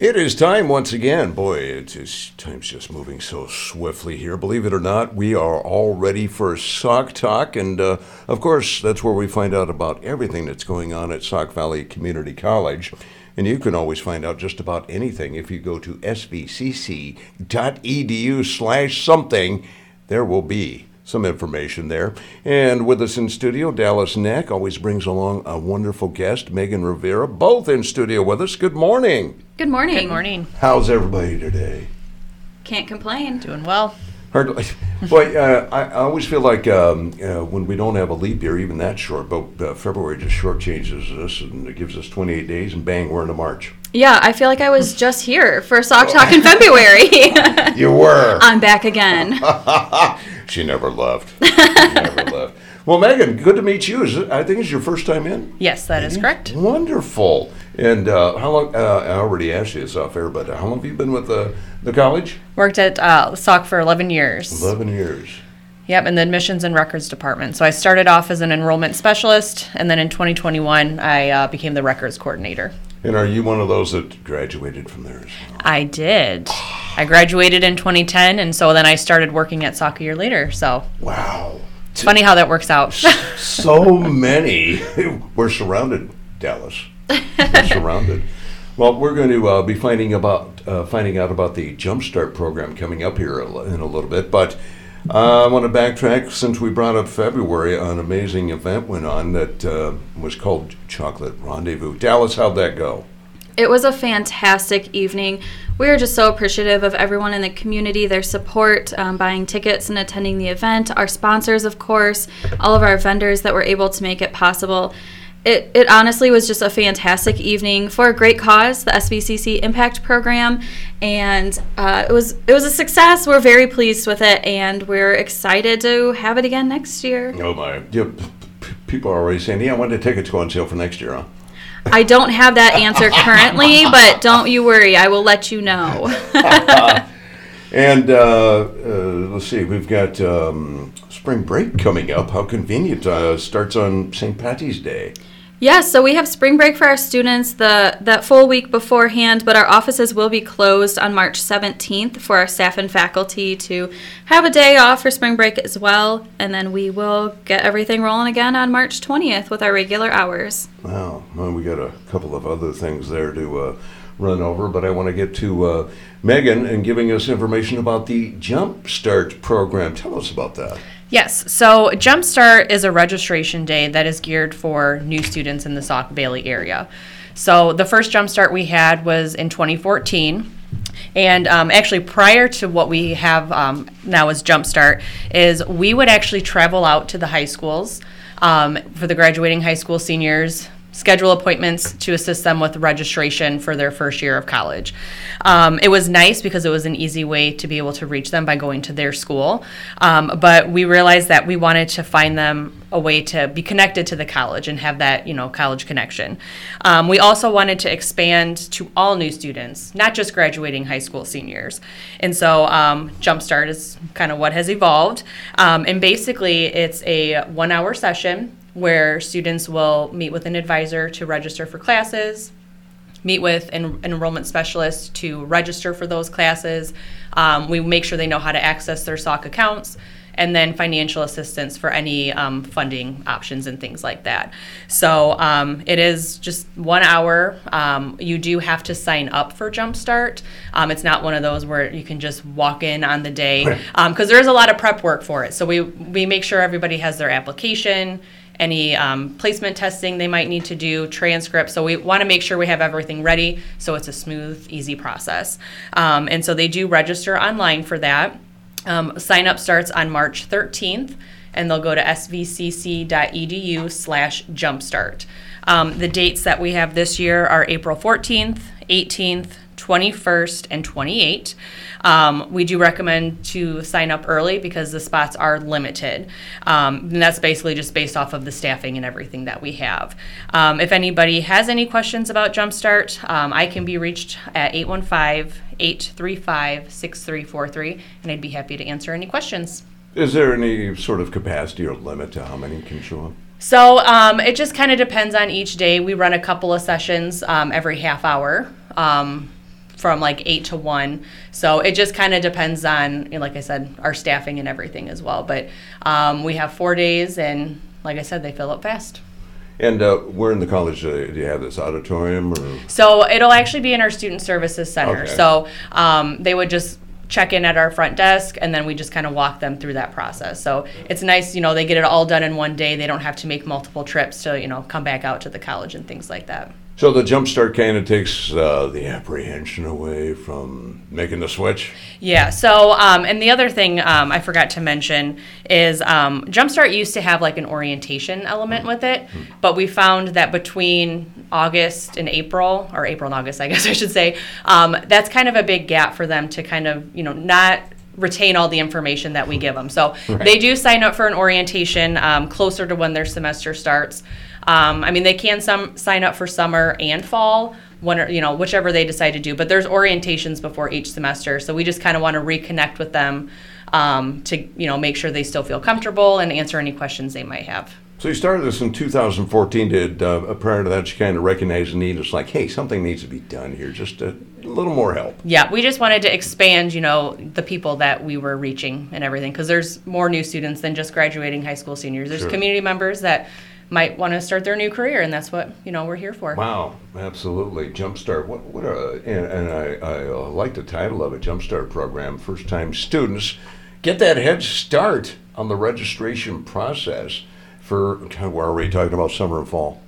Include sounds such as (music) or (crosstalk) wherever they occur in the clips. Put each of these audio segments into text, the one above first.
It is time once again. Boy, it's, time's just moving so swiftly here. Believe it or not, we are all ready for Sauk Talk, and uh, of course, that's where we find out about everything that's going on at Sauk Valley Community College. And you can always find out just about anything if you go to svcc.edu slash something. There will be some information there. And with us in studio, Dallas Neck always brings along a wonderful guest, Megan Rivera, both in studio with us. Good morning. Good morning. Good morning. How's everybody today? Can't complain. Doing well. Hard, (laughs) boy, uh, I, I always feel like um, uh, when we don't have a leap year, even that short, but uh, February just shortchanges us and it gives us 28 days, and bang, we're into March. Yeah, I feel like I was (laughs) just here for Sauk Talk (laughs) in February. You were. I'm back again. She never left. She never (laughs) left. Well, Megan, good to meet you. Is it, I think it's your first time in. Yes, that is correct. Wonderful. And uh, how long? Uh, I already asked you this off air, but how long have you been with the the college? Worked at uh, Sauk for 11 years. Eleven years. Yep, in the admissions and records department. So I started off as an enrollment specialist, and then in 2021, I uh, became the records coordinator. And are you one of those that graduated from there? as well? I did. I graduated in 2010, and so then I started working at Sauk a year later. So Wow. it's funny how that works out. so many. (laughs) We're surrounded, Dallas. We're (laughs) surrounded. Well, we're going to uh, be finding about uh, finding out about the Jumpstart program coming up here in a little bit, but uh, I want to backtrack since we brought up February. An amazing event went on that uh, was called Chocolate Rendezvous. Dallas, how'd that go? It was a fantastic evening. We are just so appreciative of everyone in the community, their support, um, buying tickets and attending the event, our sponsors, of course, all of our vendors that were able to make it possible. It, it honestly was just a fantastic evening for a great cause, the SVCC Impact Program, and uh, it was it was a success. We're very pleased with it, and we're excited to have it again next year. Oh my! Yeah, p- p- people are already saying, "Yeah, when the tickets go on sale for next year?" Huh? (laughs) I don't have that answer currently, (laughs) but don't you worry, I will let you know. (laughs) And uh, uh, let's see, we've got um, spring break coming up. How convenient! Uh, starts on St. Patty's Day. Yes, so we have spring break for our students the that full week beforehand, but our offices will be closed on March 17th for our staff and faculty to have a day off for spring break as well, and then we will get everything rolling again on March 20th with our regular hours. Wow. Well, we got a couple of other things there to uh, run over, but I want to get to uh, Megan and giving us information about the Jump Start program. Tell us about that. Yes, so Jumpstart is a registration day that is geared for new students in the Sauk Valley area. So the first Jumpstart we had was in 2014. And um, actually, prior to what we have um, now as Jumpstart, is we would actually travel out to the high schools um, for the graduating high school seniors, schedule appointments to assist them with registration for their first year of college. Um, it was nice because it was an easy way to be able to reach them by going to their school. Um, but we realized that we wanted to find them a way to be connected to the college and have that, you know, college connection. Um, we also wanted to expand to all new students, not just graduating high school seniors. And so um, Jumpstart is kind of what has evolved. Um, and basically, it's a one hour session where students will meet with an advisor to register for classes, meet with an, an enrollment specialist to register for those classes. Um, we make sure they know how to access their Sauk accounts, and then financial assistance for any um, funding options and things like that. So um, it is just one hour. Um, you do have to sign up for Jumpstart. Um, it's not one of those where you can just walk in on the day because there is a lot of prep work for it. So we we make sure everybody has their application any um, placement testing they might need to do, transcripts. So we want to make sure we have everything ready so it's a smooth, easy process. Um, and so they do register online for that. Um, sign up starts on March 13th, and they'll go to svcc.edu slash jumpstart. Um, the dates that we have this year are April 14th, 18th, 21st, and 28th. Um, we do recommend to sign up early because the spots are limited. Um, and that's basically just based off of the staffing and everything that we have. Um, if anybody has any questions about Jumpstart, um, I can be reached at 815 835 6343, and I'd be happy to answer any questions. Is there any sort of capacity or limit to how many can show up? So um, it just kind of depends on each day. We run a couple of sessions um, every half hour. Um, from like 8 to 1. So it just kind of depends on, you know, like I said, our staffing and everything as well. But um, we have four days, and like I said, they fill up fast. And uh, where in the college uh, do you have this auditorium? Or? So it'll actually be in our student services center. Okay. So um, they would just check in at our front desk and then we just kind of walk them through that process. So it's nice, you know, they get it all done in one day. They don't have to make multiple trips to, you know, come back out to the college and things like that. So the jumpstart kind of takes uh, the apprehension away from making the switch. Yeah. So, um, and the other thing um, I forgot to mention is um, Jumpstart used to have like an orientation element with it, but we found that between August and April, or April and August, (laughs) I guess I should say, um, that's kind of a big gap for them to kind of, you know, not retain all the information that we give them. So they do sign up for an orientation um, closer to when their semester starts. Um, I mean, they can some sign up for summer and fall, when you know whichever they decide to do. But there's orientations before each semester, so we just kind of want to reconnect with them um, to you know make sure they still feel comfortable and answer any questions they might have. So you started this in 2014. Did uh, prior to that you kind of recognize the need? It's like, hey, something needs to be done here. Just a little more help. Yeah, we just wanted to expand, you know, the people that we were reaching and everything because there's more new students than just graduating high school seniors. There's Sure. community members that might want to start their new career, and that's what you know we're here for. Wow, absolutely. Jumpstart. What? What? A, and, and I, I uh, like the title of it, Jumpstart program. First time students get that head start on the registration process for. We're already talking about summer and fall.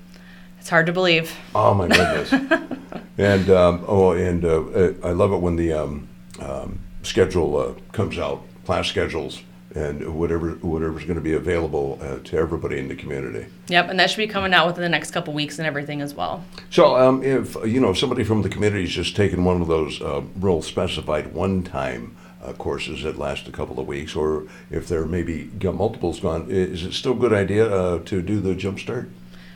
It's hard to believe. Oh my goodness! (laughs) and um, oh, and uh, uh, I love it when the um, um, schedule uh, comes out, class schedules, and whatever whatever's going to be available uh, to everybody in the community. Yep, and that should be coming out within the next couple weeks and everything as well. So, um, if you know somebody from the community is just taking one of those uh, real specified one-time uh, courses that last a couple of weeks, or if there maybe got multiples gone, is it still a good idea uh, to do the jump start?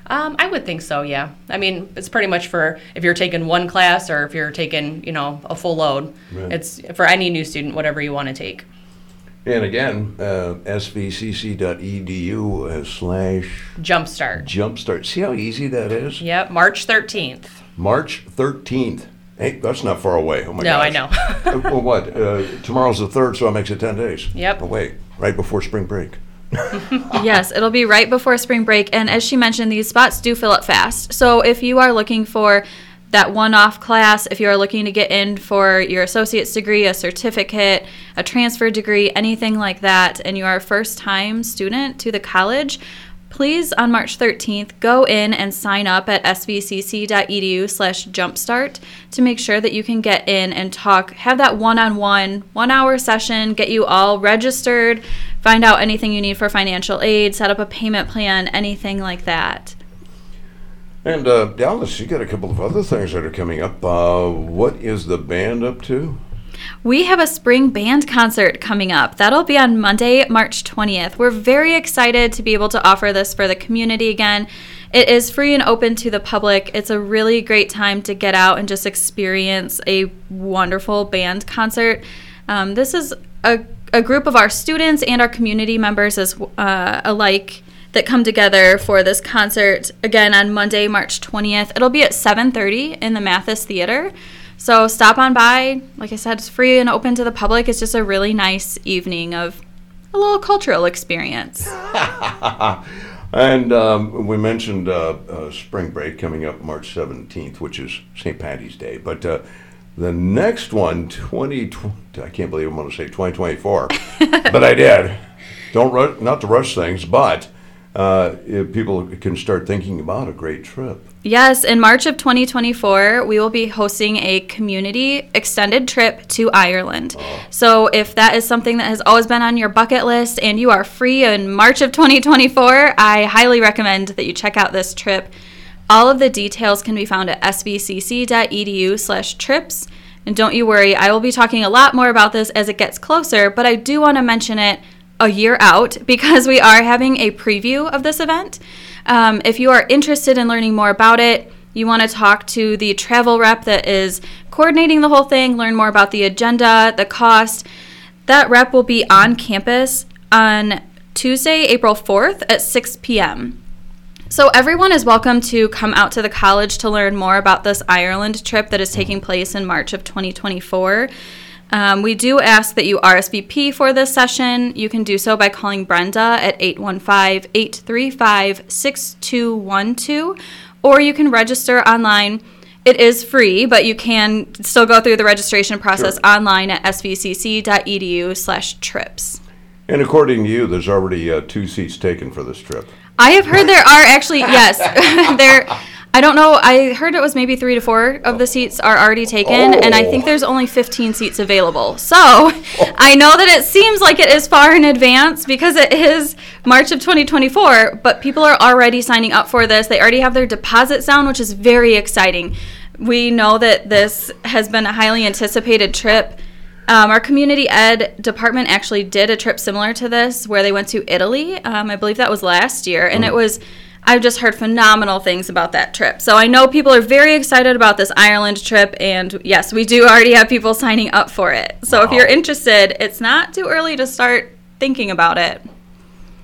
Um, I would think so, yeah. I mean, it's pretty much for if you're taking one class or if you're taking, you know, a full load. Right. It's for any new student, whatever you want to take. And again, uh, svcc.edu uh, slash Jumpstart. jumpstart. See how easy that is? Yep, March 13th. March 13th. Hey, that's not far away. Oh my god. No, I know. (laughs) Uh, well, what? Uh, tomorrow's the third, so that makes it 10 days. Yep. Away, right before spring break. (laughs) yes, it'll be right before spring break. And as she mentioned, these spots do fill up fast. So if you are looking for that one off class, if you are looking to get in for your associate's degree, a certificate, a transfer degree, anything like that, and you are a first time student to the college, please on March 13th go in and sign up at svcc.edu slash jumpstart to make sure that you can get in and talk. Have that one-on-one one hour session get you all registered find out anything you need for financial aid set up a payment plan anything like that And uh, Dallas, you got a couple of other things that are coming up. Uh, what is the band up to? We have a spring band concert coming up. That'll be on Monday, March 20th. We're very excited to be able to offer this for the community again. It is free and open to the public. It's a really great time to get out and just experience a wonderful band concert. Um, this is a, a group of our students and our community members as uh, alike that come together for this concert again on Monday, March 20th. It'll be at 7:30 in the Mathis Theater. So stop on by. Like I said, it's free and open to the public. It's just a really nice evening of a little cultural experience. (laughs) And um, we mentioned uh, uh, spring break coming up March 17th, which is St. Patty's Day. But uh, the next one, 2020, I can't believe I'm going to say 2024, (laughs) but I did. Don't rush, not to rush things, but uh, people can start thinking about a great trip. Yes, in March of 2024, we will be hosting a community extended trip to Ireland. So, if that is something that has always been on your bucket list and you are free in March of 2024, I highly recommend that you check out this trip. All of the details can be found at svcc.edu/trips. And don't you worry, I will be talking a lot more about this as it gets closer, but I do want to mention it a year out because we are having a preview of this event. Um, if you are interested in learning more about it, you want to talk to the travel rep that is coordinating the whole thing, learn more about the agenda, the cost. That rep will be on campus on Tuesday, April 4th at 6 p.m. So, everyone is welcome to come out to the college to learn more about this Ireland trip that is taking place in March of 2024. Um, we do ask that you RSVP for this session. You can do so by calling Brenda at 815 835 6212, or you can register online. It is free, but you can still go through the registration process Sure. online at svcc.edu slash trips. And according to you, there's already uh, two seats taken for this trip. I have heard there are actually yes, (laughs) there. I don't know. I heard it was maybe three to four of the seats are already taken, and I think Oh. there's only 15 seats available. So (laughs) I know that it seems like it is far in advance because it is March of 2024, but people are already signing up for this. They already have their deposits down, which is very exciting. We know that this has been a highly anticipated trip. Um, our community ed department actually did a trip similar to this where they went to Italy. Um, I believe that was last year. And it was, I've just heard phenomenal things about that trip. So I know people are very excited about this Ireland trip. And yes, we do already have people signing up for it. So if you're interested, it's not too early to start thinking about it.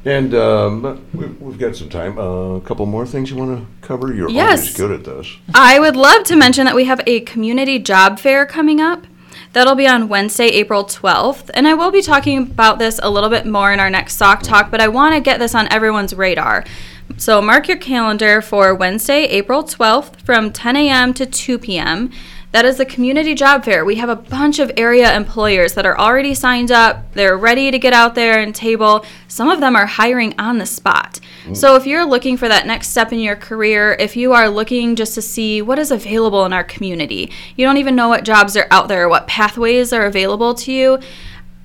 And um, we, we've got some time. Uh, a couple more things you want to cover? You're Yes. always good at this. I would love to mention that we have a community job fair coming up. That'll be on Wednesday, April 12th. And I will be talking about this a little bit more in our next Sauk talk, but I want to get this on everyone's radar. So mark your calendar for Wednesday, April 12th from 10 a.m. to 2 p.m. That is the community job fair. We have a bunch of area employers that are already signed up. They're ready to get out there and table. Some of them are hiring on the spot. So if you're looking for that next step in your career, if you are looking just to see what is available in our community, you don't even know what jobs are out there, what pathways are available to you,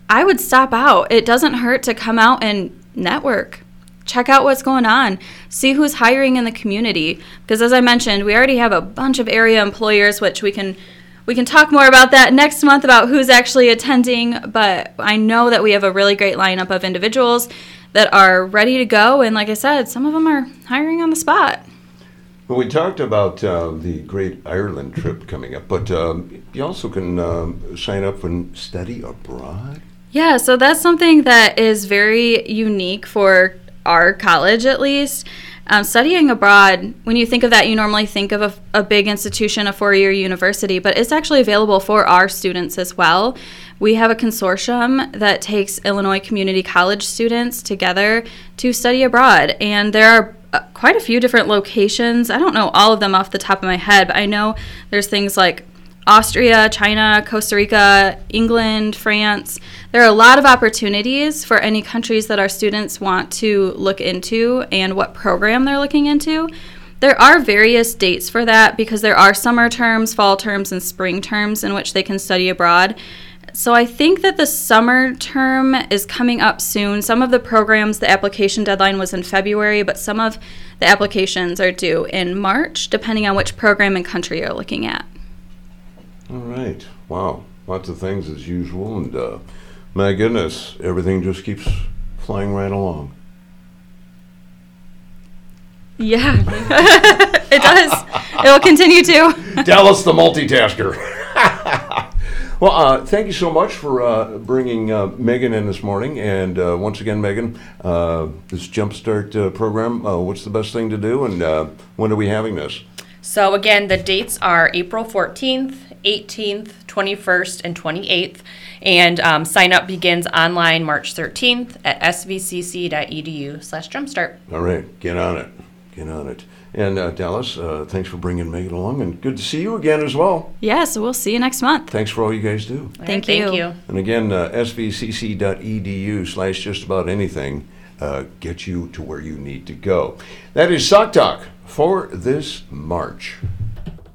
I would stop out. It doesn't hurt to come out and network. Check out what's going on. See who's hiring in the community. Because as I mentioned, we already have a bunch of area employers, which we can we can talk more about that next month about who's actually attending. But I know that we have a really great lineup of individuals that are ready to go. And like I said, some of them are hiring on the spot. Well, we talked about uh, the Great Ireland trip coming up, but um, you also can um, sign up and study abroad. Yeah, so that's something that is very unique for our college, at least. Um, studying abroad, when you think of that, you normally think of a, a big institution, a four year university, but it's actually available for our students as well. We have a consortium that takes Illinois community college students together to study abroad, and there are uh, quite a few different locations. I don't know all of them off the top of my head, but I know there's things like Austria, China, Costa Rica, England, France. There are a lot of opportunities for any countries that our students want to look into and what program they're looking into. There are various dates for that because there are summer terms, fall terms, and spring terms in which they can study abroad. So I think that the summer term is coming up soon. Some of the programs, the application deadline was in February, but some of the applications are due in March, depending on which program and country you're looking at. All right. Wow. Lots of things as usual, and uh, my goodness, everything just keeps flying right along. Yeah, (laughs) it does. It will continue to. (laughs) Dallas the multitasker. (laughs) well, uh, thank you so much for uh, bringing uh, Megan in this morning. And uh, once again, Megan, uh, this Jumpstart uh, program, uh, what's the best thing to do? And uh, when are we having this? So again, the dates are April 14th, 18th, 21st, and 28th. And um, sign up begins online March 13th at svcc.edu slash jumpstart. All right, get on it. Get on it. And uh, Dallas, uh, thanks for bringing Megan along, and good to see you again as well. Yeah, so we'll see you next month. Thanks for all you guys do. All Thank Thank you. you. And again, uh, svcc.edu slash just about anything uh, get you to where you need to go. That is Sauk Talk for this March.